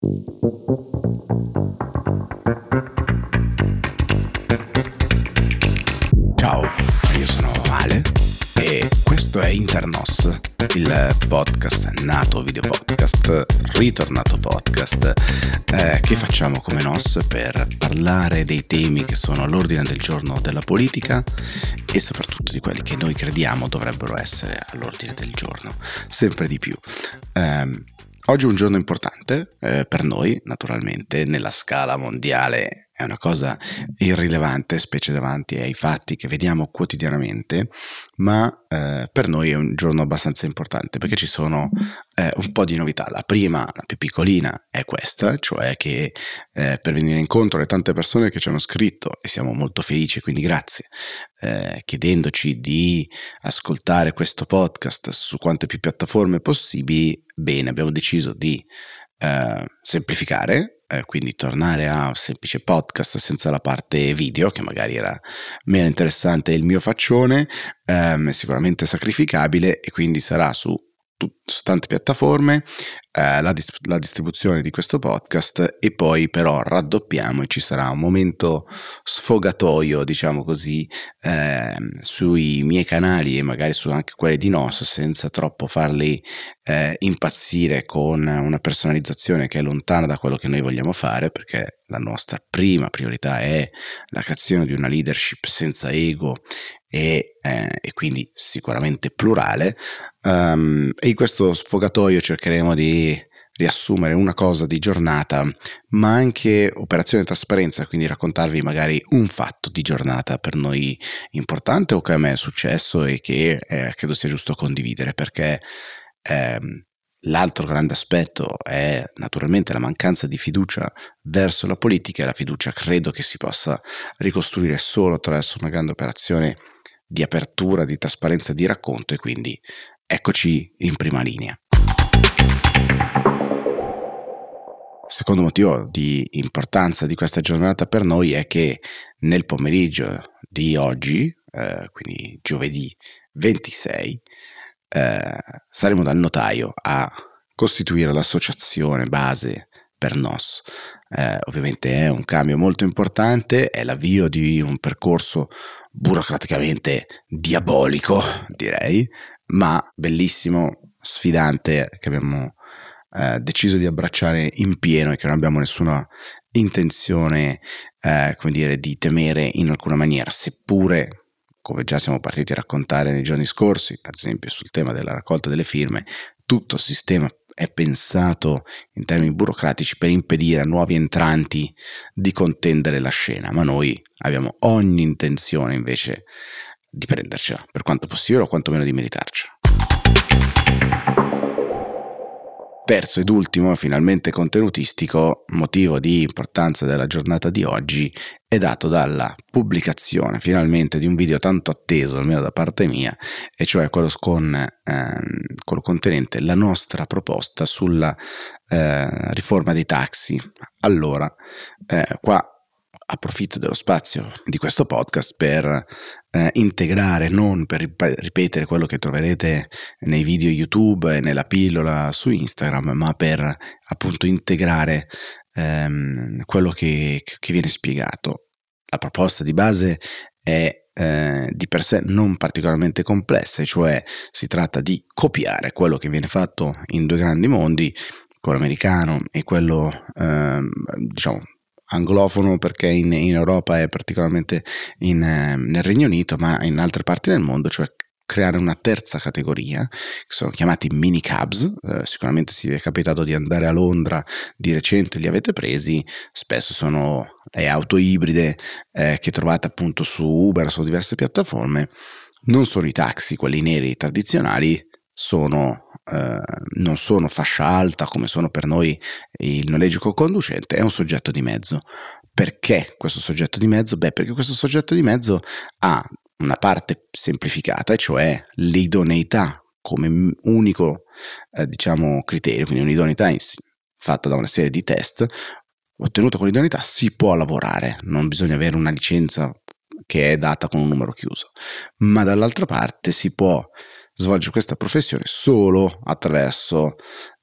Ciao, io sono Ale e questo è Internos, il podcast nato video podcast, ritornato podcast eh, che facciamo come NOS per parlare dei temi che sono all'ordine del giorno della politica e soprattutto di quelli che noi crediamo dovrebbero essere all'ordine del giorno, sempre di più. Eh, Oggi è un giorno importante eh, per noi, naturalmente, nella scala mondiale è una cosa irrilevante, specie davanti ai fatti che vediamo quotidianamente, ma eh, per noi è un giorno abbastanza importante perché ci sono eh, un po' di novità. La prima, la più piccolina, è questa, cioè che eh, per venire incontro alle tante persone che ci hanno scritto e siamo molto felici, quindi grazie, eh, chiedendoci di ascoltare questo podcast su quante più piattaforme possibili, bene, abbiamo deciso di eh, semplificare eh, quindi tornare a un semplice podcast senza la parte video, che magari era meno interessante il mio faccione, ehm, sicuramente sacrificabile e quindi sarà su su tante piattaforme eh, la, dis- la, distribuzione di questo podcast e poi però raddoppiamo e ci sarà un momento sfogatoio diciamo così eh, sui miei canali e magari su anche quelli di NOS senza troppo farli eh, impazzire con una personalizzazione che è lontana da quello che noi vogliamo fare perché la nostra prima priorità è la creazione di una leadership senza ego e, eh, e quindi sicuramente plurale. Um, e in questo sfogatoio cercheremo di riassumere una cosa di giornata, ma anche operazione trasparenza, quindi raccontarvi magari un fatto di giornata per noi importante o che a me è successo e che eh, credo sia giusto condividere, perché ehm, L'altro grande aspetto è naturalmente la mancanza di fiducia verso la politica e la fiducia credo che si possa ricostruire solo attraverso una grande operazione di apertura, di trasparenza, di racconto e quindi eccoci in prima linea. Secondo motivo di importanza di questa giornata per noi è che nel pomeriggio di oggi, eh, quindi giovedì 26, eh, saremo dal notaio a costituire l'associazione base per NOS. Eh, ovviamente è un cambio molto importante, è l'avvio di un percorso burocraticamente diabolico, direi, ma bellissimo, sfidante, che abbiamo eh, deciso di abbracciare in pieno e che non abbiamo nessuna intenzione, eh, come dire, di temere in alcuna maniera, seppure come già siamo partiti a raccontare nei giorni scorsi, ad esempio sul tema della raccolta delle firme, tutto il sistema è pensato in termini burocratici per impedire a nuovi entranti di contendere la scena, ma noi abbiamo ogni intenzione invece di prendercela, per quanto possibile o quantomeno di meritarcela. Terzo ed ultimo, finalmente contenutistico, motivo di importanza della giornata di oggi è dato dalla pubblicazione finalmente di un video tanto atteso, almeno da parte mia, e cioè quello, con, ehm, quello contenente la nostra proposta sulla eh, riforma dei taxi. Allora, eh, qua approfitto dello spazio di questo podcast per eh, integrare, non per ripetere quello che troverete nei video YouTube e nella pillola su Instagram, ma per appunto integrare ehm, quello che, che, viene spiegato. La proposta di base è eh, di per sé non particolarmente complessa, cioè si tratta di copiare quello che viene fatto in due grandi mondi, quello americano e quello ehm, diciamo anglofono perché in, in Europa è particolarmente in, nel Regno Unito, ma in altre parti del mondo, cioè creare una terza categoria, che sono chiamati mini cabs, eh, sicuramente si è capitato di andare a Londra di recente, li avete presi, spesso sono le auto ibride eh, che trovate appunto su Uber, su diverse piattaforme, non sono i taxi, quelli neri tradizionali, sono, eh, non sono fascia alta come sono per noi il noleggio co-conducente, è un soggetto di mezzo. Perché questo soggetto di mezzo? Beh, perché questo soggetto di mezzo ha una parte semplificata, cioè l'idoneità come unico eh, diciamo, criterio, quindi un'idoneità fatta da una serie di test, ottenuta con l'idoneità si può lavorare, non bisogna avere una licenza che è data con un numero chiuso, ma dall'altra parte si può svolgere questa professione solo attraverso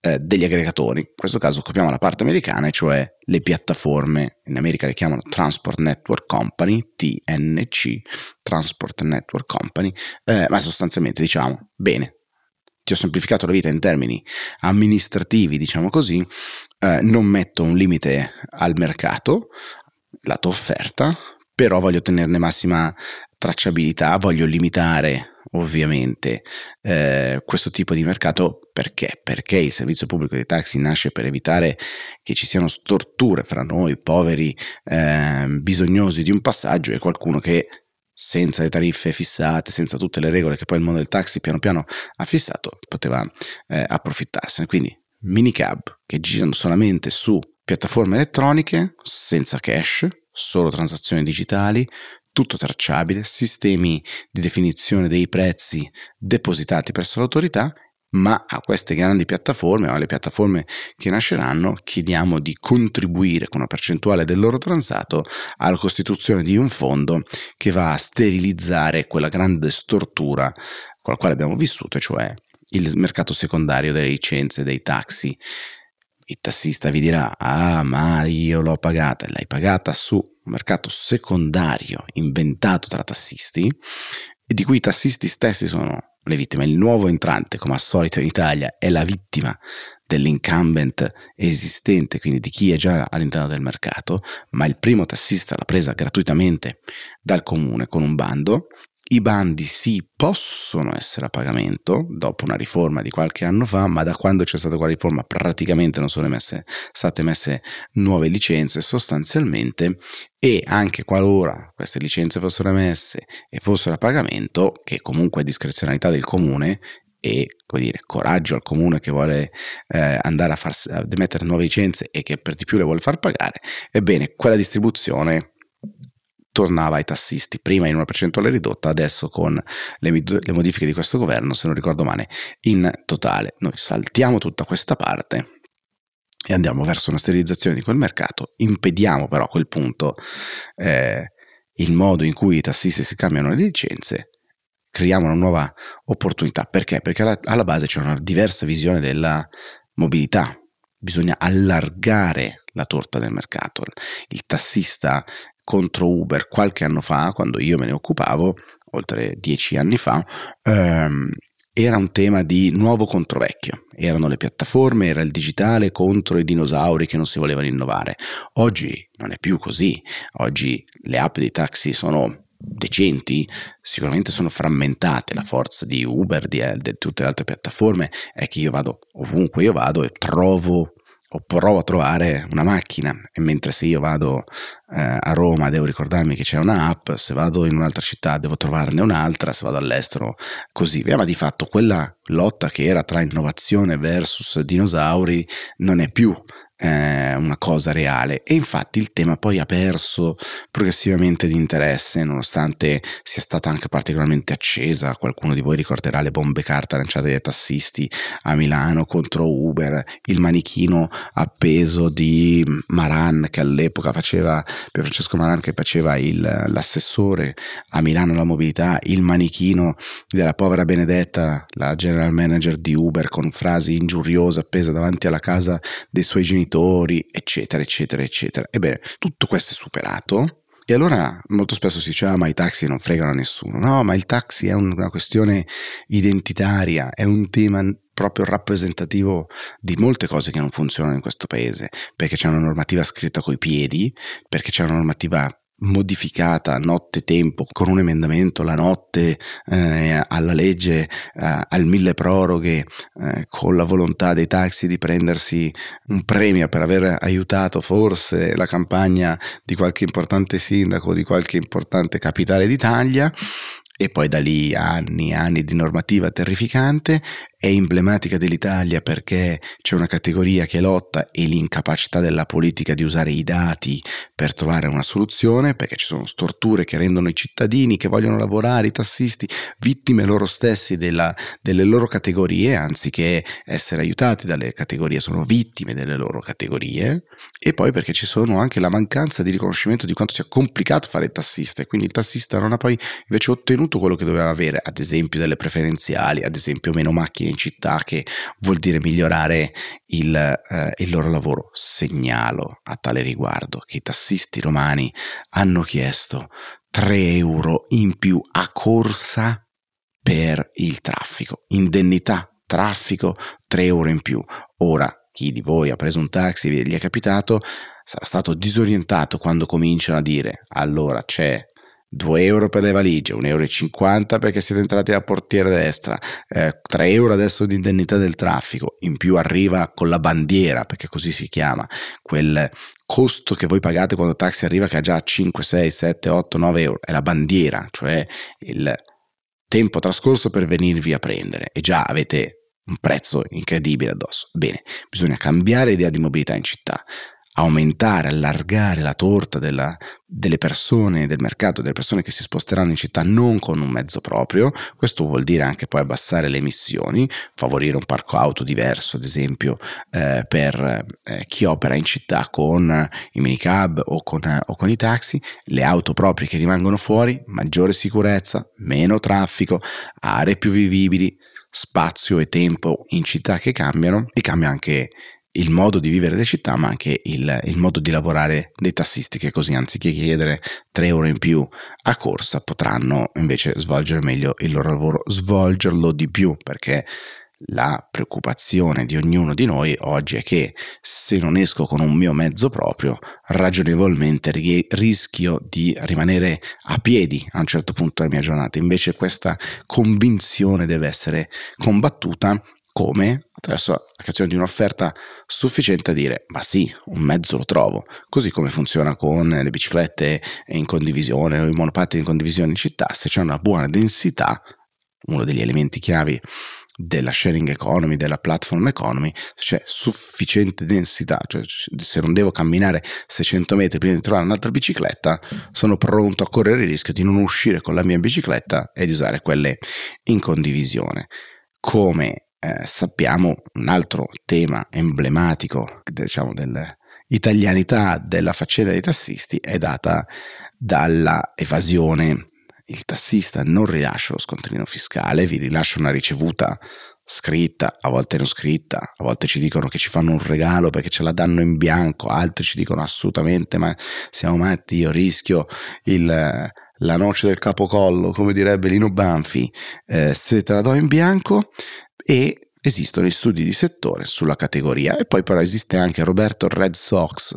eh, degli aggregatori. In questo caso copiamo la parte americana, cioè le piattaforme, in America le chiamano Transport Network Company, TNC, Transport Network Company, eh, ma sostanzialmente diciamo, bene, ti ho semplificato la vita in termini amministrativi, diciamo così, eh, non metto un limite al mercato, la tua offerta, però voglio ottenerne massima tracciabilità, voglio limitare ovviamente eh, questo tipo di mercato perché? Perché il servizio pubblico dei taxi nasce per evitare che ci siano storture fra noi poveri eh, bisognosi di un passaggio e qualcuno che senza le tariffe fissate, senza tutte le regole che poi il mondo del taxi piano piano ha fissato, poteva eh, approfittarsene. Quindi minicab che girano solamente su piattaforme elettroniche, senza cash, solo transazioni digitali, tutto tracciabile, sistemi di definizione dei prezzi depositati presso l'autorità, ma a queste grandi piattaforme o alle piattaforme che nasceranno chiediamo di contribuire con una percentuale del loro transato alla costituzione di un fondo che va a sterilizzare quella grande stortura con la quale abbiamo vissuto, cioè il mercato secondario delle licenze dei taxi il tassista vi dirà, ah ma io l'ho pagata, l'hai pagata su un mercato secondario inventato tra tassisti e di cui i tassisti stessi sono le vittime. Il nuovo entrante, come al solito in Italia, è la vittima dell'incumbent esistente, quindi di chi è già all'interno del mercato, ma il primo tassista l'ha presa gratuitamente dal comune con un bando i bandi sì possono essere a pagamento dopo una riforma di qualche anno fa, ma da quando c'è stata quella riforma praticamente non sono emesse, state emesse nuove licenze sostanzialmente e anche qualora queste licenze fossero emesse e fossero a pagamento, che comunque è discrezionalità del comune e come dire, coraggio al comune che vuole eh, andare a, farsi, a emettere nuove licenze e che per di più le vuole far pagare, ebbene quella distribuzione tornava ai tassisti, prima in una percentuale ridotta, adesso con le, le, modifiche di questo governo, se non ricordo male, in totale. Noi saltiamo tutta questa parte e andiamo verso una sterilizzazione di quel mercato, impediamo però a quel punto eh, il modo in cui i tassisti si cambiano le licenze, creiamo una nuova opportunità. Perché? Perché alla, alla base c'è una diversa visione della mobilità, bisogna allargare la torta del mercato. Il tassista contro Uber qualche anno fa, quando io me ne occupavo, oltre dieci anni fa, ehm, era un tema di nuovo contro vecchio. Erano le piattaforme, era il digitale contro i dinosauri che non si volevano innovare. Oggi non è più così. Oggi le app dei taxi sono decenti, sicuramente sono frammentate. La forza di Uber, di, di tutte le altre piattaforme, è che io vado ovunque io vado e trovo o provo a trovare una macchina e mentre se io vado eh, a Roma devo ricordarmi che c'è un'app, se vado in un'altra città devo trovarne un'altra, se vado all'estero così via, ma di fatto quella lotta che era tra innovazione versus dinosauri non è più eh, una cosa reale. E infatti il tema poi ha perso progressivamente di interesse nonostante sia stata anche particolarmente accesa. Qualcuno di voi ricorderà le bombe carta lanciate dai tassisti a Milano contro Uber il manichino appeso di Maran che all'epoca faceva per Francesco Maran che faceva il, l'assessore a Milano alla mobilità il manichino della povera Benedetta la general manager di Uber con frasi ingiuriose appesa davanti alla casa dei suoi genitori genitori, eccetera, eccetera, eccetera. Ebbene, tutto questo è superato. E allora molto spesso si dice, ah, ma i taxi non fregano a nessuno. No, ma il taxi è una questione identitaria, è un tema proprio rappresentativo di molte cose che non funzionano in questo paese, perché c'è una normativa scritta coi piedi, perché c'è una normativa modificata notte tempo con un emendamento la notte eh, alla legge eh, al mille proroghe eh, con la volontà dei taxi di prendersi un premio per aver aiutato forse la campagna di qualche importante sindaco di qualche importante capitale d'Italia e poi da lì anni e anni di normativa terrificante è emblematica dell'Italia perché c'è una categoria che lotta e l'incapacità della politica di usare i dati per trovare una soluzione, perché ci sono storture che rendono i cittadini che vogliono lavorare, i tassisti, vittime loro stessi della, delle loro categorie, anziché essere aiutati dalle categorie, sono vittime delle loro categorie, e poi perché ci sono anche la mancanza di riconoscimento di quanto sia complicato fare il tassista, e quindi il tassista non ha poi invece ottenuto quello che doveva avere, ad esempio delle preferenziali, ad esempio meno macchine in città che vuol dire migliorare il, eh, il loro lavoro. Segnalo a tale riguardo che i tassisti romani hanno chiesto 3 euro in più a corsa per il traffico, indennità traffico 3 euro in più. Ora, chi di voi ha preso un taxi e gli è capitato, sarà stato disorientato quando cominciano a dire allora c'è 2 euro per le valigie, 1,50 euro perché siete entrati a portiere destra, eh, 3 euro adesso di indennità del traffico, in più arriva con la bandiera, perché così si chiama, quel costo che voi pagate quando il taxi arriva che ha già 5, 6, 7, 8, 9 euro, è la bandiera, cioè il tempo trascorso per venirvi a prendere e già avete un prezzo incredibile addosso. Bene, bisogna cambiare idea di mobilità in città, aumentare, allargare la torta della, delle persone, del mercato, delle persone che si sposteranno in città non con un mezzo proprio, questo vuol dire anche poi abbassare le emissioni, favorire un parco auto diverso, ad esempio eh, per eh, chi opera in città con i minicab o con, o con i taxi, le auto proprie che rimangono fuori, maggiore sicurezza, meno traffico, aree più vivibili, spazio e tempo in città che cambiano. E cambia anche il modo di vivere le città, ma anche il, il, modo di lavorare dei tassisti, che così anziché chiedere 3 euro in più a corsa, potranno invece svolgere meglio il loro lavoro, svolgerlo di più, perché la preoccupazione di ognuno di noi oggi è che se non esco con un mio mezzo proprio, ragionevolmente rischio di rimanere a piedi a un certo punto della mia giornata. Invece questa convinzione deve essere combattuta come? Attraverso la creazione di un'offerta sufficiente a dire ma sì, un mezzo lo trovo, così come funziona con le biciclette in condivisione o i monopattini in condivisione in città, se c'è una buona densità, uno degli elementi chiavi della sharing economy, della platform economy, se c'è sufficiente densità, cioè se non devo camminare 600 metri prima di trovare un'altra bicicletta, sono pronto a correre il rischio di non uscire con la mia bicicletta e di usare quelle in condivisione. Come eh, sappiamo un altro tema emblematico diciamo, dell'italianità della faccenda dei tassisti è data dalla evasione. Il tassista non rilascia lo scontrino fiscale, vi rilascia una ricevuta scritta, a volte non scritta, a volte ci dicono che ci fanno un regalo perché ce la danno in bianco, altri ci dicono assolutamente ma siamo matti, io rischio il, la noce del capocollo, come direbbe Lino Banfi, eh, se te la do in bianco e esistono gli studi di settore sulla categoria. E poi però esiste anche Roberto Red Sox,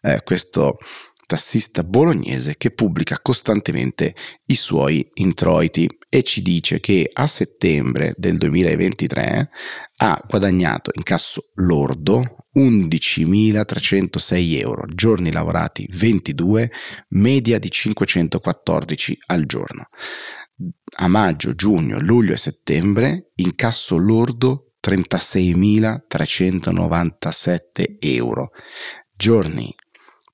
eh, questo tassista bolognese che pubblica costantemente i suoi introiti e ci dice che a settembre del 2023 ha guadagnato in casso lordo 11.306 euro, giorni lavorati 22, media di 514 al giorno a maggio, giugno, luglio e settembre incasso lordo 36.397 euro. Giorni,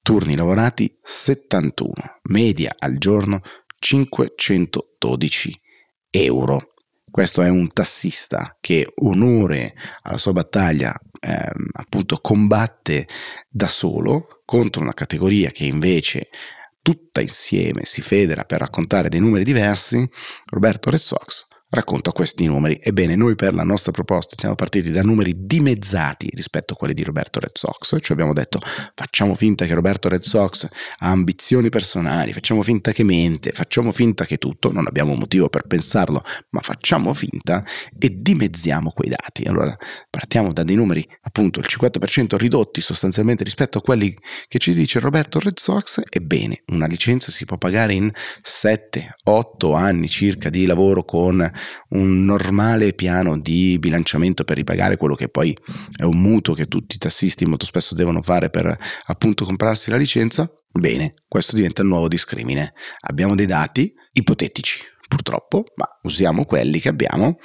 turni lavorati 71, media al giorno 512 euro. Questo è un tassista che onore alla sua battaglia eh, appunto combatte da solo contro una categoria che invece tutta insieme si federa per raccontare dei numeri diversi, Roberto Red Sox racconta questi numeri. Ebbene, noi per la nostra proposta siamo partiti da numeri dimezzati rispetto a quelli di Roberto Red Sox, cioè abbiamo detto facciamo finta che Roberto Red Sox ha ambizioni personali, facciamo finta che mente, facciamo finta che tutto, non abbiamo motivo per pensarlo, ma facciamo finta e dimezziamo quei dati. Allora partiamo da dei numeri, appunto il 50% ridotti sostanzialmente rispetto a quelli che ci dice Roberto Red Sox, ebbene, una licenza si può pagare in 7-8 anni circa di lavoro con un normale piano di bilanciamento per ripagare quello che poi è un mutuo che tutti i tassisti molto spesso devono fare per appunto comprarsi la licenza, bene, questo diventa il nuovo discrimine. Abbiamo dei dati ipotetici, purtroppo, ma usiamo quelli che abbiamo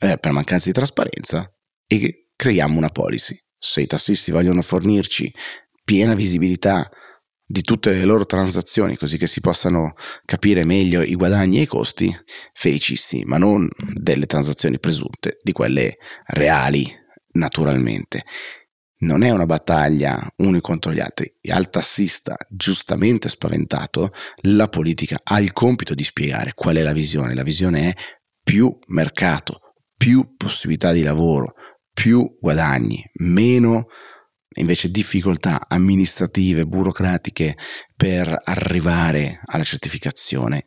eh, per mancanza di trasparenza e creiamo una policy. Se i tassisti vogliono fornirci piena visibilità di tutte le loro transazioni così che si possano capire meglio i guadagni e i costi, felicissimi, ma non delle transazioni presunte, di quelle reali naturalmente. Non è una battaglia uni contro gli altri. Al tassista, giustamente spaventato, la politica ha il compito di spiegare qual è la visione. La visione è più mercato, più possibilità di lavoro, più guadagni, meno invece difficoltà amministrative, burocratiche per arrivare alla certificazione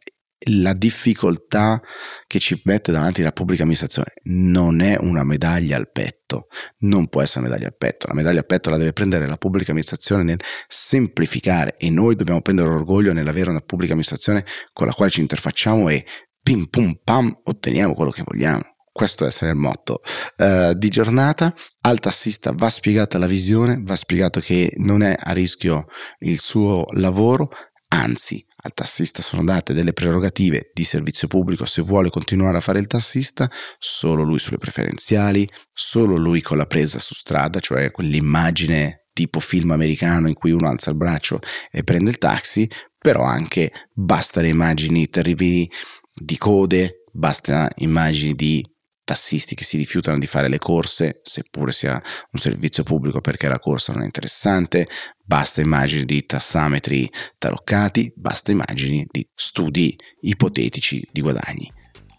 la difficoltà che ci mette davanti la pubblica amministrazione non è una medaglia al petto, non può essere una medaglia al petto, la medaglia al petto la deve prendere la pubblica amministrazione nel semplificare e noi dobbiamo prendere orgoglio nell'avere una pubblica amministrazione con la quale ci interfacciamo e pim pum pam otteniamo quello che vogliamo. Questo deve essere il motto uh, di giornata. Al tassista va spiegata la visione, va spiegato che non è a rischio il suo lavoro, anzi al tassista sono date delle prerogative di servizio pubblico se vuole continuare a fare il tassista, solo lui sulle preferenziali, solo lui con la presa su strada, cioè quell'immagine tipo film americano in cui uno alza il braccio e prende il taxi, però anche basta le immagini terribili di code, basta immagini di tassisti che si rifiutano di fare le corse, seppure sia un servizio pubblico perché la corsa non è interessante, basta immagini di tassametri taroccati, basta immagini di studi ipotetici di guadagni.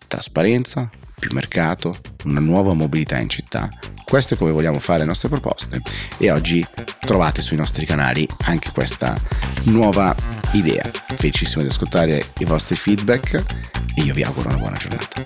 Trasparenza, più mercato, una nuova mobilità in città. Questo è come vogliamo fare le nostre proposte e oggi trovate sui nostri canali anche questa nuova idea. Felicissimo di ascoltare i vostri feedback e io vi auguro una buona giornata.